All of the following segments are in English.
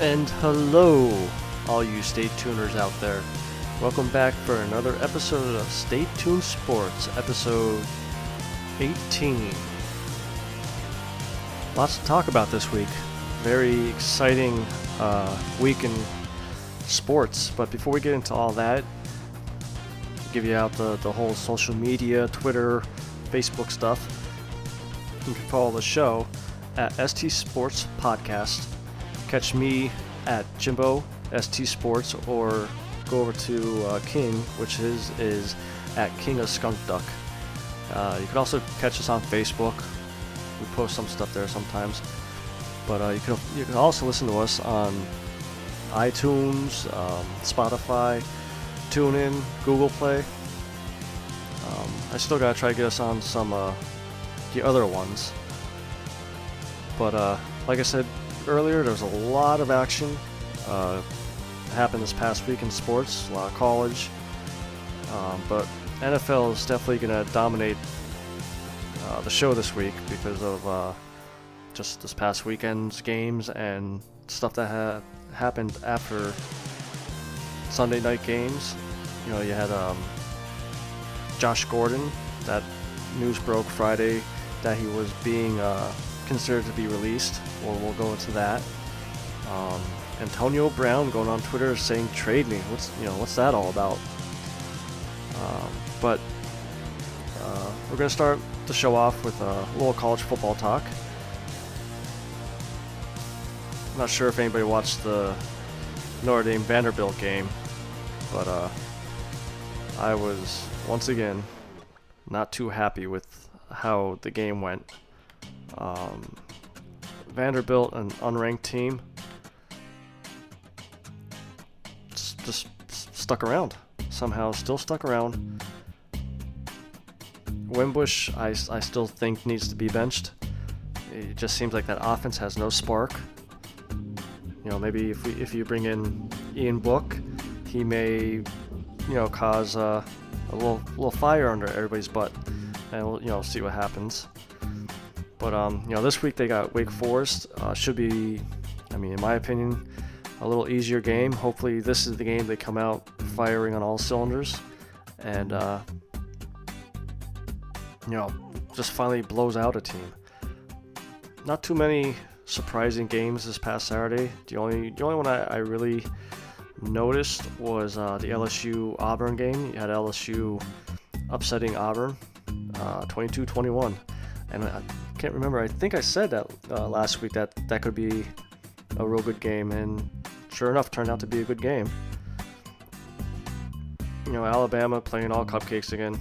And hello, all you Stay Tuners out there. Welcome back for another episode of Stay Tuned Sports, episode 18. Lots to talk about this week. Very exciting uh, week in sports. But before we get into all that, give you out the, the whole social media, Twitter, Facebook stuff. You can follow the show at ST Sports Podcast. Catch me at Jimbo ST Sports or go over to uh, King, which is is at King of Skunk Duck. Uh, you can also catch us on Facebook. We post some stuff there sometimes. But uh, you can you can also listen to us on iTunes, um, Spotify, TuneIn, Google Play. Um, I still gotta try to get us on some uh, the other ones. But uh, like I said earlier, there was a lot of action uh, happened this past week in sports, a lot of college. Um, but NFL is definitely going to dominate uh, the show this week because of uh, just this past weekend's games and stuff that ha- happened after Sunday night games. You know, you had um, Josh Gordon. That news broke Friday that he was being uh, considered to be released. Well, we'll go into that. Um, Antonio Brown going on Twitter saying trade me. What's you know what's that all about? Um, but uh, we're gonna start the show off with a little college football talk. I'm not sure if anybody watched the Notre Dame Vanderbilt game, but uh, I was once again not too happy with how the game went. Um, Vanderbilt, an unranked team, just stuck around. Somehow, still stuck around. Wimbush, I, I still think needs to be benched. It just seems like that offense has no spark. You know, maybe if we if you bring in Ian Book, he may, you know, cause uh, a little little fire under everybody's butt, and we'll you know see what happens. But um, you know, this week they got Wake Forest. Uh, should be, I mean, in my opinion, a little easier game. Hopefully, this is the game they come out firing on all cylinders, and uh, you know, just finally blows out a team. Not too many surprising games this past Saturday. The only the only one I, I really noticed was uh, the LSU Auburn game. You had LSU upsetting Auburn, uh, 22-21, and I can't remember. I think I said that uh, last week that that could be a real good game, and sure enough, turned out to be a good game. You know, Alabama playing all cupcakes again.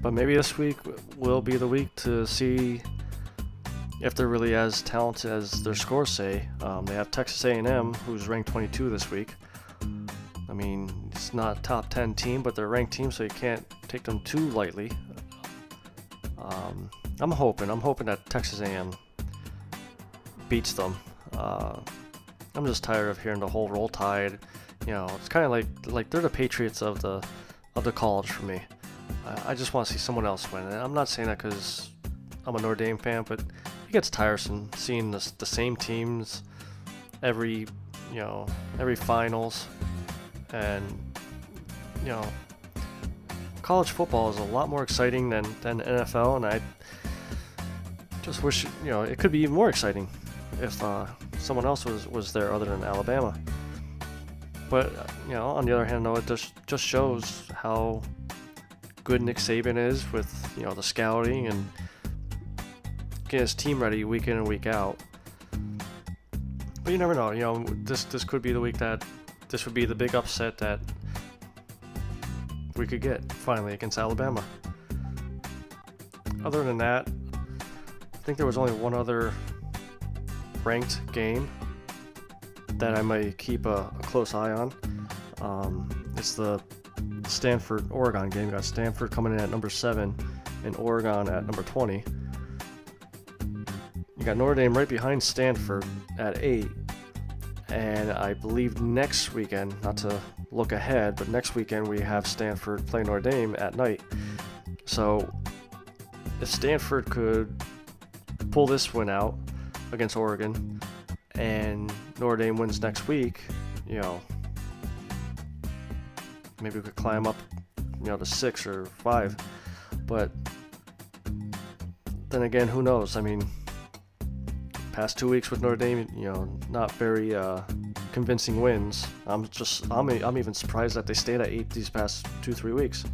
But maybe this week will be the week to see if they're really as talented as their scores say. Um, they have Texas A&M, who's ranked 22 this week. I mean, it's not top 10 team, but they're ranked team, so you can't take them too lightly. Um, I'm hoping, I'm hoping that Texas A&M beats them. Uh, I'm just tired of hearing the whole roll tide. You know, it's kind of like like they're the Patriots of the of the college for me. I, I just want to see someone else win. And I'm not saying that because I'm a Notre Dame fan, but it gets tiresome seeing the, the same teams every you know every finals, and you know college football is a lot more exciting than than NFL, and I just wish you know it could be even more exciting if uh, someone else was, was there other than Alabama. But you know, on the other hand, though, it just just shows how good Nick Saban is with you know the scouting and getting his team ready week in and week out. But you never know. You know, this this could be the week that this would be the big upset that we could get finally against Alabama. Other than that, I think there was only one other ranked game that I might keep a, a close eye on. Um, it's the Stanford Oregon game. Got Stanford coming in at number seven and Oregon at number 20. You got Notre Dame right behind Stanford at eight. And I believe next weekend, not to look ahead, but next weekend we have Stanford play Notre Dame at night. So if Stanford could pull this win out, against Oregon and Notre Dame wins next week, you know, maybe we could climb up, you know, to six or five. But then again, who knows? I mean, past two weeks with Notre Dame, you know, not very uh, convincing wins. I'm just, I'm, I'm even surprised that they stayed at eight these past two, three weeks.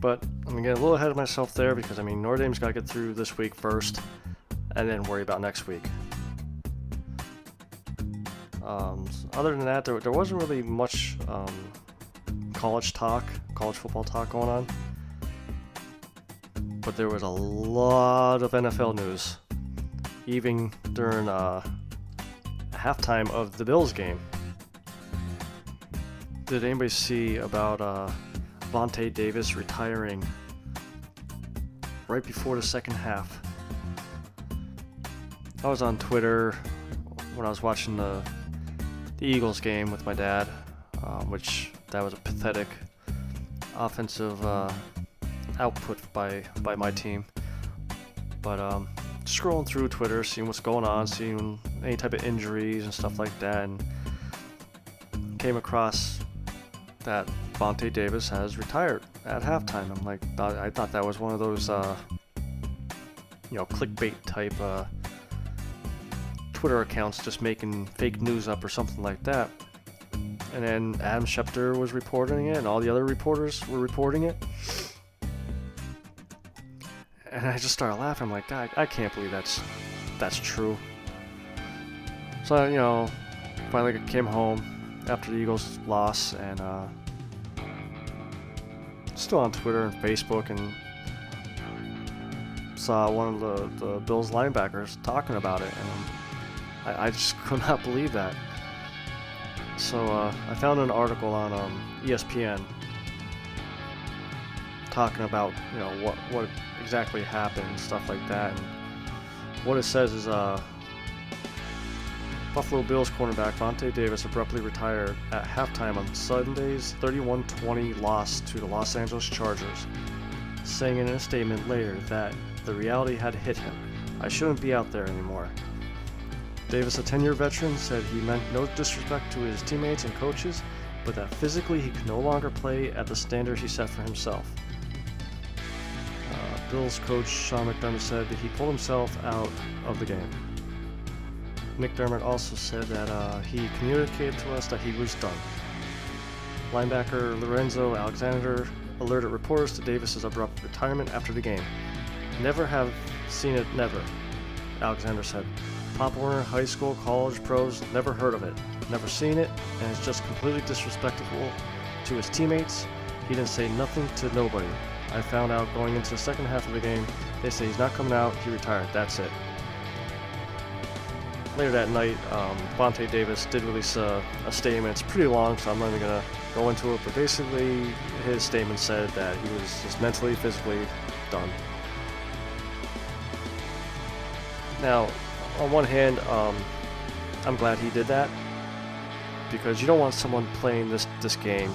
But I'm gonna get a little ahead of myself there because I mean Notre Dame's got to get through this week first, and then worry about next week. Um, other than that, there, there wasn't really much um, college talk, college football talk going on. But there was a lot of NFL news, even during uh, halftime of the Bills game. Did anybody see about uh, Vontae Davis retiring right before the second half? I was on Twitter when I was watching the, the Eagles game with my dad, um, which that was a pathetic offensive uh, output by by my team. But um, scrolling through Twitter, seeing what's going on, seeing any type of injuries and stuff like that, and came across that Vontae Davis has retired at halftime. I'm like, I thought that was one of those, uh, you know, clickbait type uh, Twitter accounts just making fake news up or something like that. And then Adam Schefter was reporting it, and all the other reporters were reporting it. And I just started laughing. I'm like, God, I can't believe that's that's true. So you know, finally came home after the Eagles loss, and uh, still on Twitter and Facebook, and saw one of the, the Bills linebackers talking about it, and I, I just could not believe that. So uh, I found an article on um, ESPN talking about you know what what exactly happened stuff like that. And what it says is uh, Buffalo Bills cornerback Vontae Davis abruptly retired at halftime on Sunday's 31-20 loss to the Los Angeles Chargers, saying in a statement later that the reality had hit him. I shouldn't be out there anymore. Davis, a 10 year veteran, said he meant no disrespect to his teammates and coaches, but that physically he could no longer play at the standard he set for himself. Bills coach Sean McDermott said that he pulled himself out of the game. McDermott also said that uh, he communicated to us that he was done. Linebacker Lorenzo Alexander alerted reporters to Davis's abrupt retirement after the game. Never have seen it, never, Alexander said. Pop Warner, high school, college, pros, never heard of it, never seen it, and it's just completely disrespectful to his teammates. He didn't say nothing to nobody. I found out going into the second half of the game, they say he's not coming out, he retired, that's it. Later that night, um, Vontae Davis did release a, a statement. It's pretty long, so I'm not even going to go into it, but basically, his statement said that he was just mentally, physically done. Now, on one hand, um, I'm glad he did that because you don't want someone playing this this game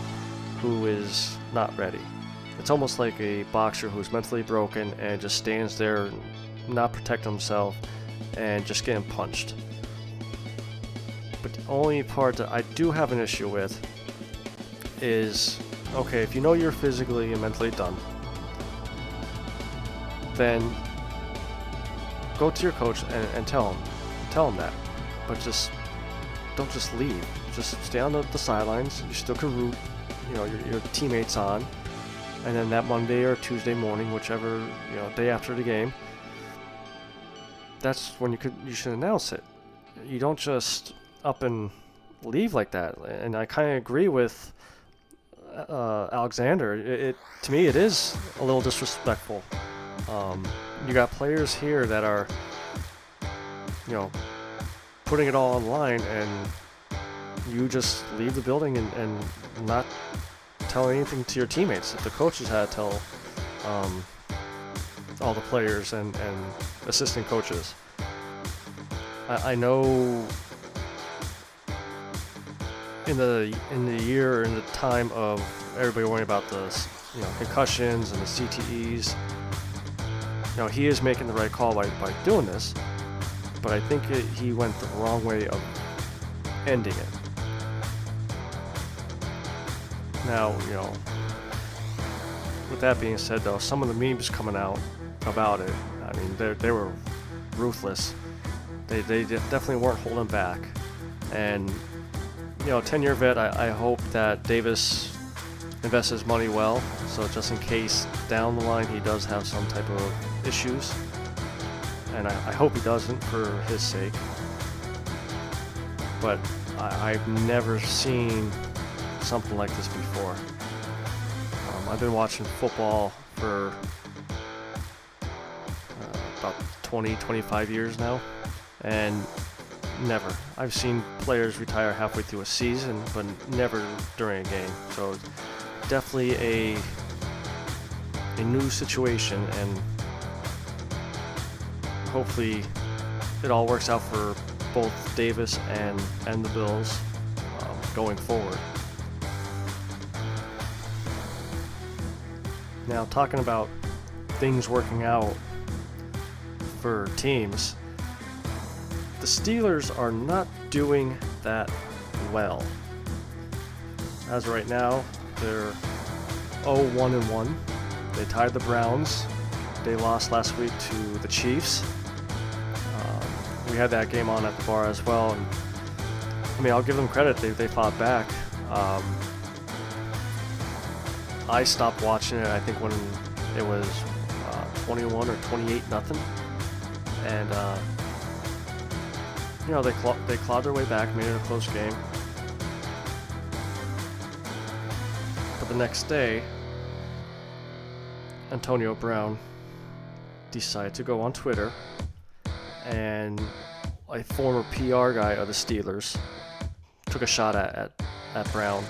who is not ready. It's almost like a boxer who's mentally broken and just stands there, not protecting himself, and just getting punched. But the only part that I do have an issue with is okay, if you know you're physically and mentally done, then go to your coach and, and tell him, tell him that. But just don't just leave. Just stay on the, the sidelines. You still can root, you know, your, your teammates on. And then that Monday or Tuesday morning, whichever you know day after the game, that's when you could you should announce it. You don't just up and leave like that. And I kind of agree with uh, Alexander. It, it, to me it is a little disrespectful. Um, you got players here that are, you know, putting it all online, and you just leave the building and, and not tell anything to your teammates. If the coaches had to tell um, all the players and, and assistant coaches. I, I know in the in the year in the time of everybody worrying about the you know concussions and the CTEs, you know he is making the right call by, by doing this. but I think it, he went the wrong way of ending it. Now, you know, with that being said, though, some of the memes coming out about it, I mean, they they were ruthless. They they definitely weren't holding back, and you know, 10-year vet. I, I hope that Davis invests his money well, so just in case down the line he does have some type of issues, and I, I hope he doesn't for his sake. But I, I've never seen something like this before. Um, I've been watching football for uh, about 20, 25 years now, and never. I've seen players retire halfway through a season, but never during a game. So definitely a a new situation, and hopefully it all works out for both Davis and and the Bills um, going forward. Now, talking about things working out for teams, the Steelers are not doing that well. As of right now, they're 0 1 and 1. They tied the Browns. They lost last week to the Chiefs. Um, we had that game on at the bar as well. And, I mean, I'll give them credit. They, they fought back. Um, I stopped watching it. I think when it was uh, 21 or 28 nothing, and uh, you know they they clawed their way back, made it a close game. But the next day, Antonio Brown decided to go on Twitter, and a former PR guy of the Steelers took a shot at, at, at Brown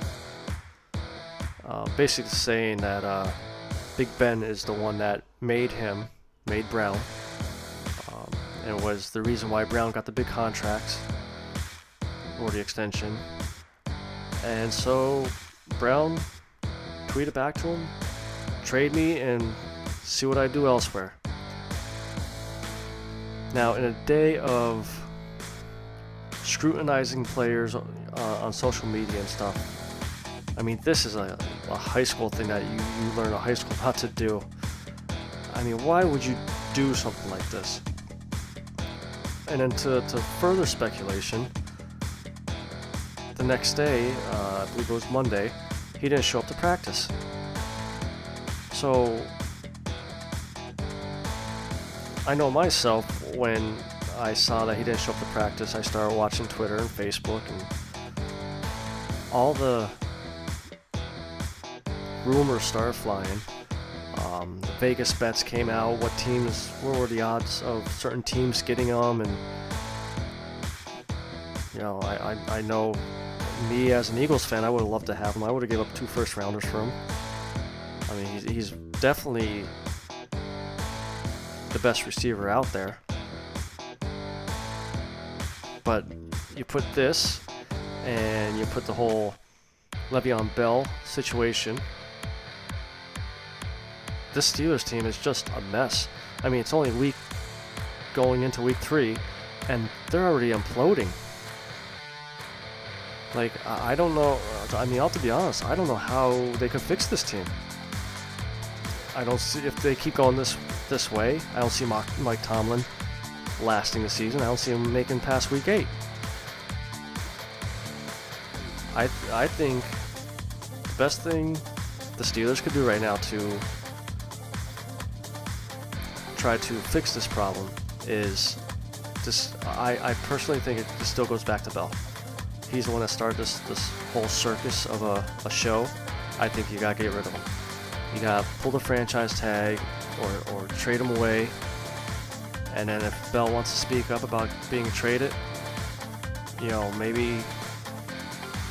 uh, basically saying that uh, Big Ben is the one that made him, made Brown, um, and was the reason why Brown got the big contracts or the extension. And so Brown tweeted back to him, trade me and see what I do elsewhere. Now, in a day of scrutinizing players uh, on social media and stuff, I mean, this is a, a high school thing that you, you learn in high school not to do. I mean, why would you do something like this? And then to, to further speculation, the next day, uh, I believe it was Monday, he didn't show up to practice. So, I know myself when I saw that he didn't show up to practice, I started watching Twitter and Facebook and all the rumors started flying. Um, the Vegas bets came out. What teams? What were the odds of certain teams getting them? And you know, I, I, I know me as an Eagles fan, I would have loved to have him. I would have gave up two first rounders for him. I mean, he's, he's definitely the best receiver out there. But you put this, and you put the whole Le'Veon Bell situation this Steelers team is just a mess. I mean, it's only week going into week three, and they're already imploding. Like, I don't know. I mean, I'll to be honest, I don't know how they could fix this team. I don't see if they keep going this this way. I don't see Mike Tomlin lasting the season. I don't see him making past week eight. I I think the best thing the Steelers could do right now to try to fix this problem is this. I, I personally think it still goes back to Bell. He's the one that started this this whole circus of a, a show. I think you gotta get rid of him. You gotta pull the franchise tag or, or trade him away. And then if Bell wants to speak up about being traded, you know, maybe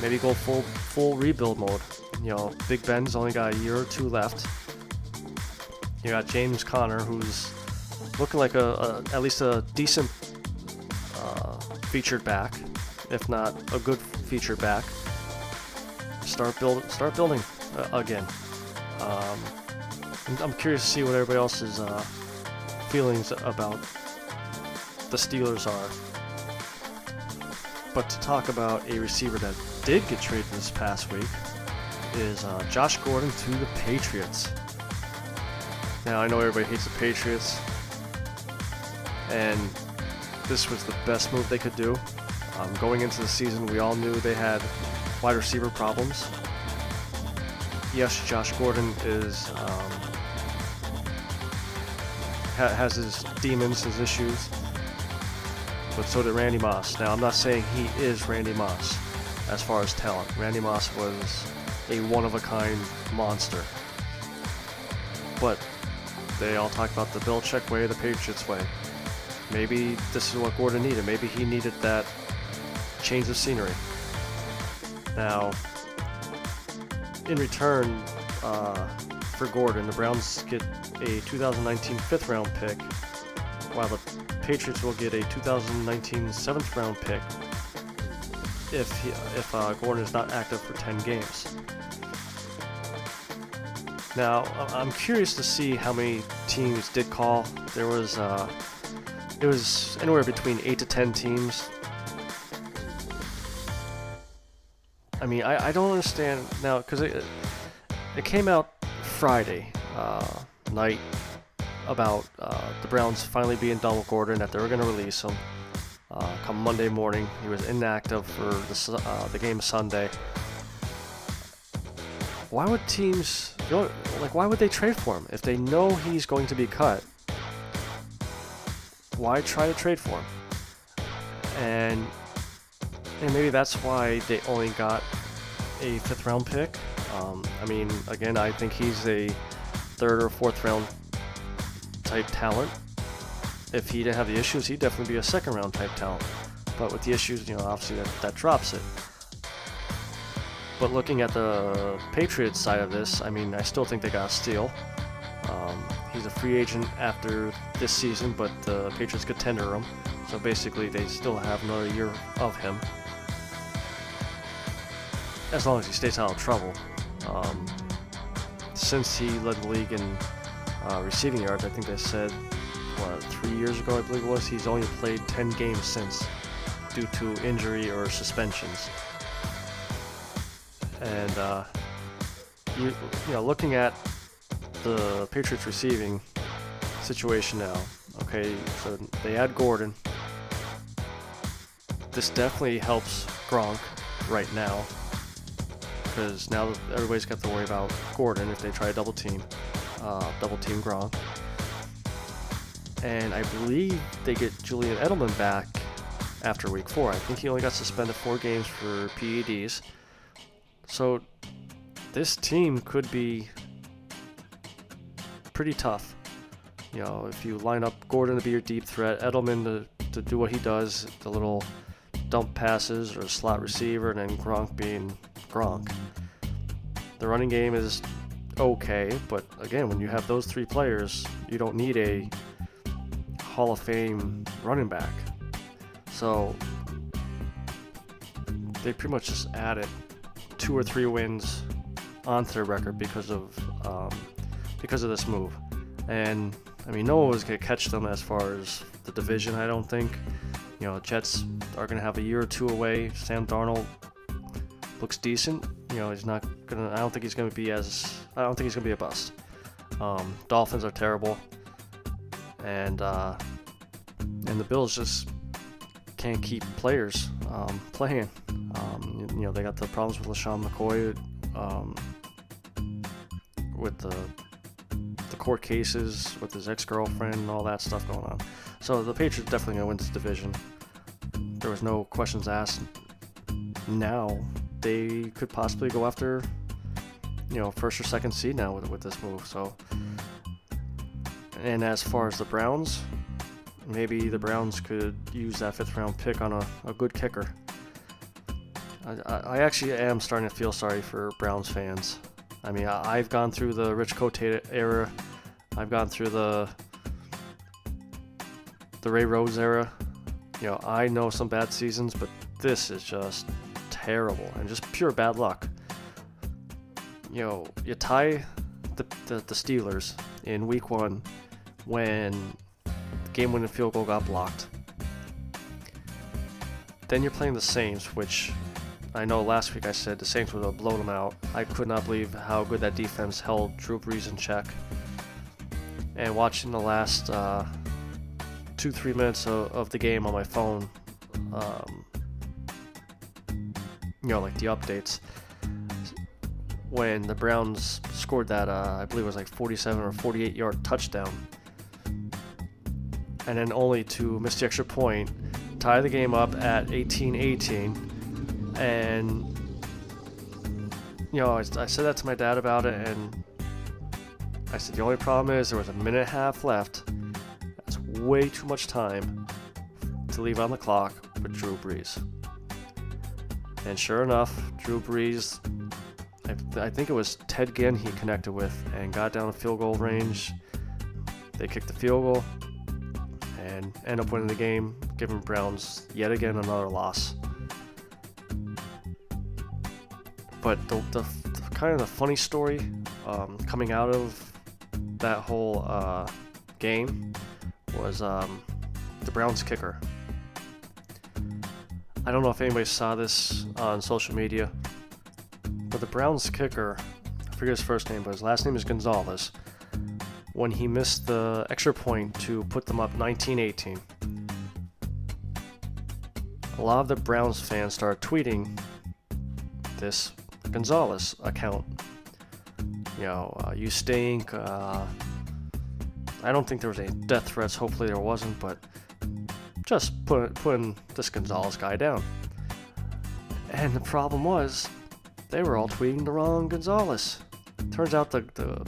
maybe go full full rebuild mode. You know, Big Ben's only got a year or two left. You got James Conner, who's looking like a, a at least a decent uh, featured back, if not a good featured back. Start build start building uh, again. Um, I'm curious to see what everybody else's uh, feelings about the Steelers are. But to talk about a receiver that did get traded this past week is uh, Josh Gordon to the Patriots. Now, I know everybody hates the Patriots, and this was the best move they could do. Um, going into the season, we all knew they had wide receiver problems. Yes, Josh Gordon is um, ha- has his demons, his issues, but so did Randy Moss. Now, I'm not saying he is Randy Moss as far as talent. Randy Moss was a one-of-a-kind monster, but they all talk about the Belichick way, the Patriots way. Maybe this is what Gordon needed. Maybe he needed that change of scenery. Now, in return uh, for Gordon, the Browns get a 2019 fifth round pick, while the Patriots will get a 2019 seventh round pick if he, if uh, Gordon is not active for 10 games. Now, I'm curious to see how many teams did call. There was uh, it was anywhere between eight to 10 teams. I mean, I, I don't understand now because it it came out Friday uh, night about uh, the Browns finally being done with Gordon that they were going to release him. Uh, come Monday morning, he was inactive for the uh, the game Sunday. Why would teams, like, why would they trade for him if they know he's going to be cut? Why try to trade for him? And and maybe that's why they only got a fifth round pick. Um, I mean, again, I think he's a third or fourth round type talent. If he didn't have the issues, he'd definitely be a second round type talent. But with the issues, you know, obviously that, that drops it. But looking at the Patriots side of this, I mean, I still think they got a steal. Um, he's a free agent after this season, but the Patriots could tender him. So basically, they still have another year of him. As long as he stays out of trouble. Um, since he led the league in uh, receiving yards, I think they said, what, three years ago, I believe it was, he's only played 10 games since due to injury or suspensions. And, uh, you, you know, looking at the Patriots receiving situation now, okay, so they add Gordon. This definitely helps Gronk right now because now everybody's got to worry about Gordon if they try a double team, uh, double team Gronk. And I believe they get Julian Edelman back after week four. I think he only got suspended four games for PEDs. So this team could be pretty tough. You know, if you line up Gordon to be your deep threat, Edelman to, to do what he does, the little dump passes or slot receiver, and then Gronk being Gronk. The running game is okay, but again, when you have those three players, you don't need a Hall of Fame running back. So they pretty much just added two or three wins onto their record because of um, because of this move. And I mean, no one was gonna catch them as far as the division. I don't think. You know, Jets are gonna have a year or two away. Sam Darnold looks decent. You know, he's not gonna. I don't think he's gonna be as. I don't think he's gonna be a bust. Um, Dolphins are terrible, and uh, and the Bills just can't keep players um, playing. Um, you know, they got the problems with LeSean McCoy, um, with the the court cases with his ex-girlfriend and all that stuff going on. So the Patriots definitely gonna win this division. There was no questions asked. Now they could possibly go after, you know, first or second seed now with with this move. So, and as far as the Browns, maybe the Browns could use that fifth round pick on a, a good kicker. I, I actually am starting to feel sorry for Browns fans. I mean, I, have gone through the Rich Kotite era. I've gone through the the Ray Rhodes era. You know, I know some bad seasons, but this is just terrible and just pure bad luck. You know, you tie the, the, the Steelers in week one when the game winning field goal got blocked. then you're playing the Saints, which I know last week I said the Saints would have blown them out. I could not believe how good that defense held Drew Brees in check. And watching the last uh, two, three minutes of, of, the game on my phone, um, you know, like the updates, when the Browns scored that, uh, I believe it was like 47 or 48 yard touchdown, and then only to miss the extra point, tie the game up at 18 18. And, you know, I, I said that to my dad about it, and I said the only problem is there was a minute and a half left. That's way too much time to leave on the clock with Drew Brees. And sure enough, Drew Brees, I, I think it was Ted Ginn he connected with and got down field goal range. They kicked the field goal and end up winning the game, giving Browns yet again another loss. But the, the, the kind of the funny story um, coming out of that whole uh, game was um, the Browns kicker. I don't know if anybody saw this on social media, but the Browns kicker, I forget his first name, but his last name is Gonzalez when he missed the extra point to put them up 19 18. A lot of the Browns fans started tweeting this Gonzalez account. You know, uh, you stink. Uh, I don't think there was any death threats. Hopefully there wasn't, but just put, putting this Gonzalez guy down. And the problem was, they were all tweeting the wrong Gonzalez. Turns out the, the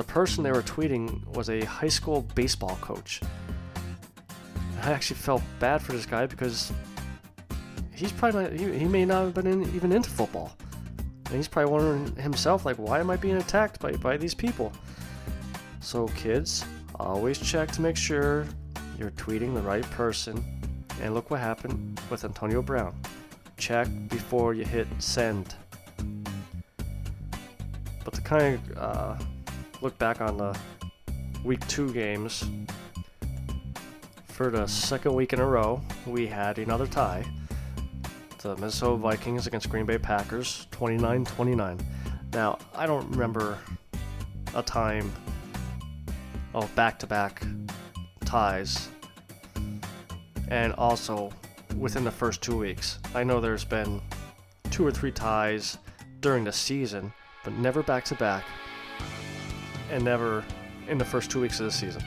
the person they were tweeting was a high school baseball coach. I actually felt bad for this guy because he's probably not, he, he may not have been in, even into football. And he's probably wondering himself, like, why am I being attacked by, by these people? So, kids, always check to make sure you're tweeting the right person. And look what happened with Antonio Brown. Check before you hit send. But the kind of uh, look back on the week two games, for the second week in a row, we had another tie. The Minnesota Vikings against Green Bay Packers, 29 29. Now, I don't remember a time oh, of back to back ties. And also within the first two weeks. I know there's been two or three ties during the season, but never back to back and never in the first two weeks of the season.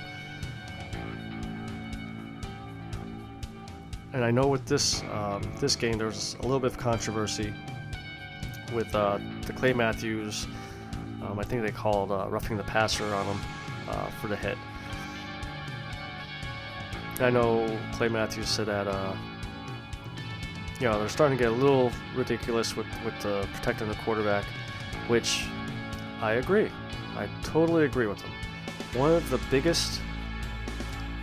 And I know with this um, this game there was a little bit of controversy with uh, the Clay Matthews. Um, I think they called uh, roughing the passer on him uh, for the hit. I know Clay Matthews said that uh, you know they're starting to get a little ridiculous with with protecting the quarterback, which I agree. I totally agree with him. One of the biggest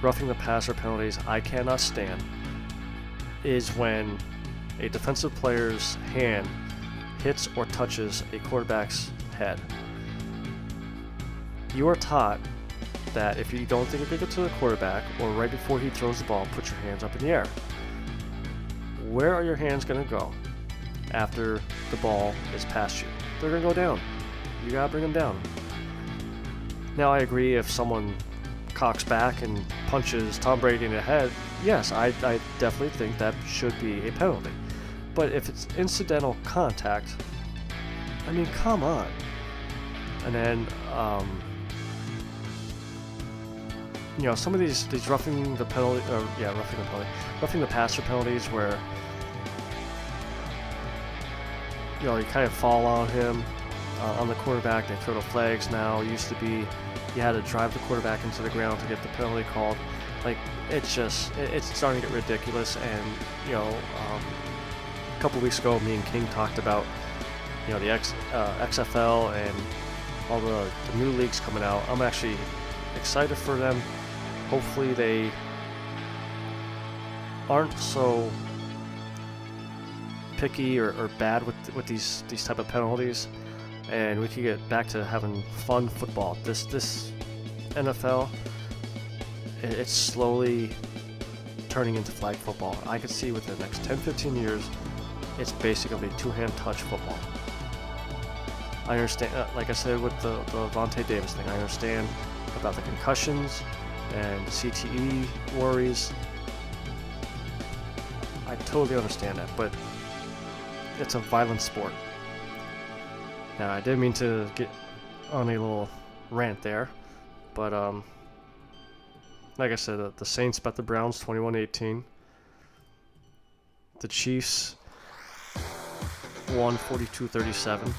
roughing the passer penalties I cannot stand is when a defensive player's hand hits or touches a quarterback's head. You are taught that if you don't think it could get to the quarterback or right before he throws the ball, put your hands up in the air. Where are your hands going to go after the ball is past you? They're going to go down. You got to bring them down. Now, I agree if someone cocks back and punches Tom Brady in the head, yes, I, I definitely think that should be a penalty. But if it's incidental contact, I mean, come on. And then, um, you know, some of these these roughing the penalty, or yeah, roughing the penalty, roughing the passer penalties where you know you kind of fall on him uh, on the quarterback. They throw the flags now. It used to be you had to drive the quarterback into the ground to get the penalty called. Like it's just it's starting to get ridiculous. And you know, um, a couple weeks ago, me and King talked about you know the X, uh, XFL and all the, the new leagues coming out. I'm actually excited for them. Hopefully they aren't so picky or, or bad with with these these type of penalties and we could get back to having fun football. This this NFL, it's slowly turning into flag football. I could see within the next 10 15 years, it's basically two hand touch football. I understand, uh, like I said with the, the Vontae Davis thing, I understand about the concussions and CTE worries. I totally understand that, but it's a violent sport. Now, I didn't mean to get on a little rant there, but um, like I said, the, the Saints bet the Browns 21-18. The Chiefs won 42-37.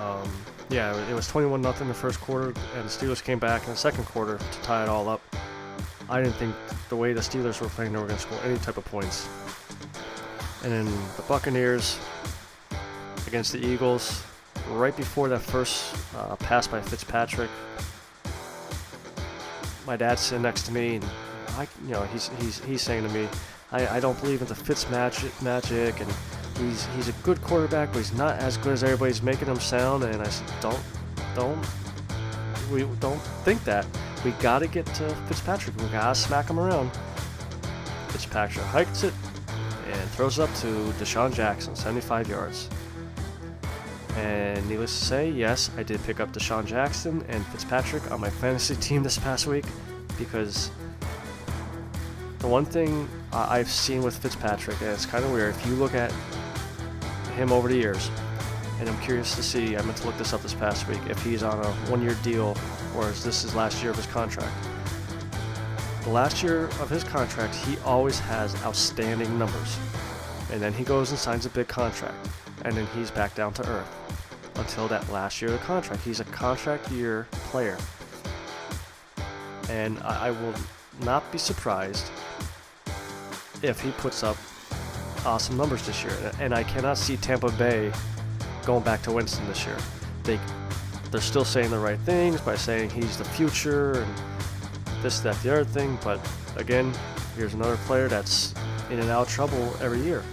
Um, yeah, it was 21 nothing in the first quarter, and the Steelers came back in the second quarter to tie it all up. I didn't think the way the Steelers were playing, they were going to score any type of points. And then the Buccaneers against the Eagles, right before that first uh, pass by Fitzpatrick, my dad's sitting next to me, and I, you know, he's he's he's saying to me, I, I don't believe in the Fitz magic, magic, and he's he's a good quarterback, but he's not as good as everybody's making him sound. And I said, don't don't we don't think that. We got to get to Fitzpatrick. We got to smack him around. Fitzpatrick hikes it and throws it up to DeSean Jackson, 75 yards. And needless to say, yes, I did pick up DeSean Jackson and Fitzpatrick on my fantasy team this past week because the one thing I've seen with Fitzpatrick, and it's kind of weird, if you look at him over the years, and I'm curious to see, I meant to look this up this past week, if he's on a one year deal or is this his last year of his contract. The last year of his contract, he always has outstanding numbers. And then he goes and signs a big contract. And then he's back down to earth until that last year of the contract. He's a contract year player. And I, I will not be surprised if he puts up awesome numbers this year. And I cannot see Tampa Bay going back to Winston this year. They they're still saying the right things by saying he's the future and this, that, the other thing. But again, here's another player that's in and out trouble every year.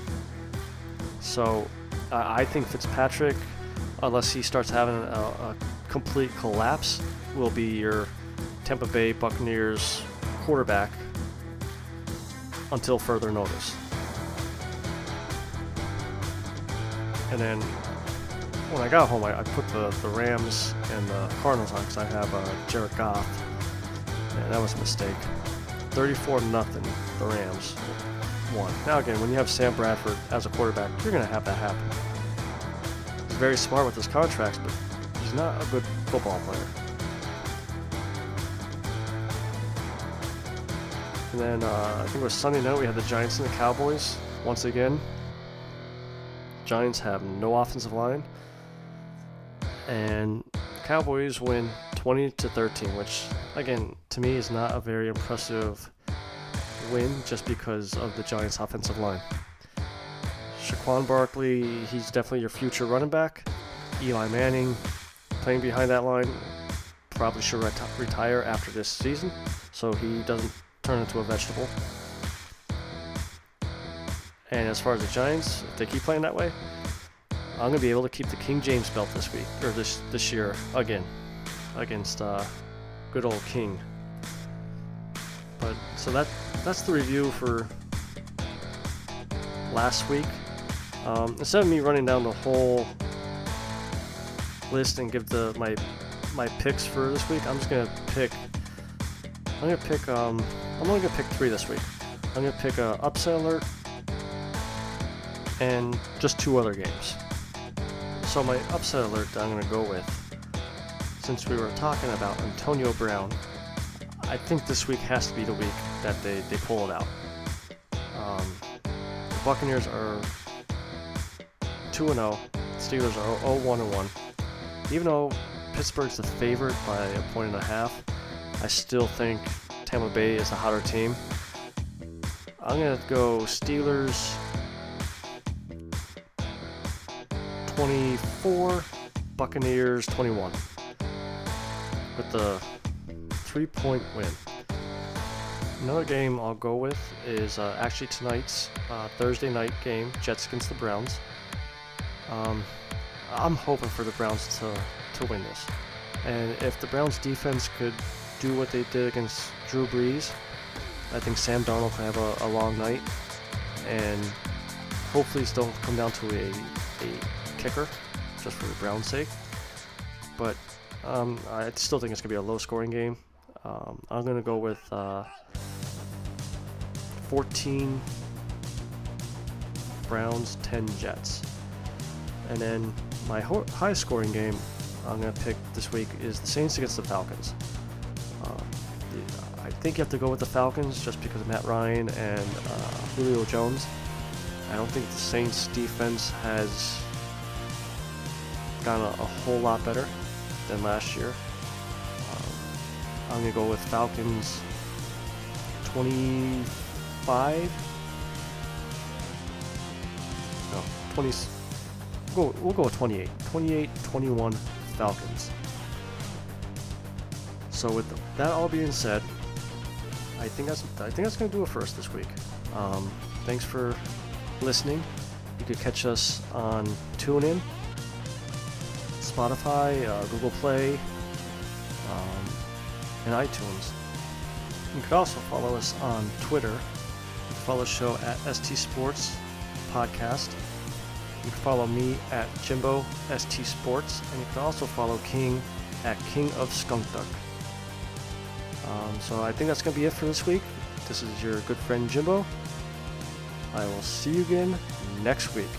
So I think Fitzpatrick, unless he starts having a, a complete collapse, will be your Tampa Bay Buccaneers quarterback until further notice. And then when I got home, I, I put the, the Rams and the Cardinals on because I have uh, Jared Goff. And that was a mistake. 34 nothing. the Rams won. Now, again, when you have Sam Bradford as a quarterback, you're going to have that happen. He's very smart with his contracts, but he's not a good football player. And then uh, I think it was Sunday night we had the Giants and the Cowboys once again. Giants have no offensive line and Cowboys win 20 to 13, which again to me is not a very impressive win just because of the Giants' offensive line. Saquon Barkley, he's definitely your future running back. Eli Manning playing behind that line probably should reti- retire after this season so he doesn't turn into a vegetable. And as far as the Giants, if they keep playing that way, I'm gonna be able to keep the King James belt this week or this this year again against uh, good old King. But so that that's the review for last week. Um, instead of me running down the whole list and give the my my picks for this week, I'm just gonna pick. I'm gonna pick. Um, I'm only gonna pick three this week. I'm gonna pick a upset alert and just two other games. So my upset alert that I'm to go with, since we were talking about Antonio Brown, I think this week has to be the week that they, they pull it out. Um, the Buccaneers are 2-0, Steelers are 0-1-1. Even though Pittsburgh's the favorite by a point and a half, I still think Tampa Bay is the hotter team. I'm going to go Steelers 24, Buccaneers 21. With the three point win. Another game I'll go with is uh, actually tonight's uh, Thursday night game, Jets against the Browns. Um, I'm hoping for the Browns to, to win this. And if the Browns defense could do what they did against Drew Brees, I think Sam Darnold can have a, a long night, and hopefully still come down to a, a kicker, just for the Browns' sake. But um, I still think it's gonna be a low-scoring game. Um, I'm gonna go with uh, 14 Browns, 10 Jets, and then my ho- high-scoring game I'm gonna pick this week is the Saints against the Falcons. Um, the, I think you have to go with the Falcons just because of Matt Ryan and uh, Julio Jones. I don't think the Saints defense has gotten a, a whole lot better than last year. I'm gonna go with Falcons 25. No, 20. We'll go, we'll go with 28. 28 21 Falcons. So with that all being said, I think that's I think that's gonna do it for us this week. Um, thanks for listening. You could catch us on TuneIn, Spotify, uh, Google Play, and iTunes. You could also follow us on Twitter. Follow the show at ST Sports Podcast. You can follow me at Jimbo ST Sports, and you can also follow King at King of Skunk Duck. Um, so I think that's going to be it for this week. This is your good friend Jimbo. I will see you again next week.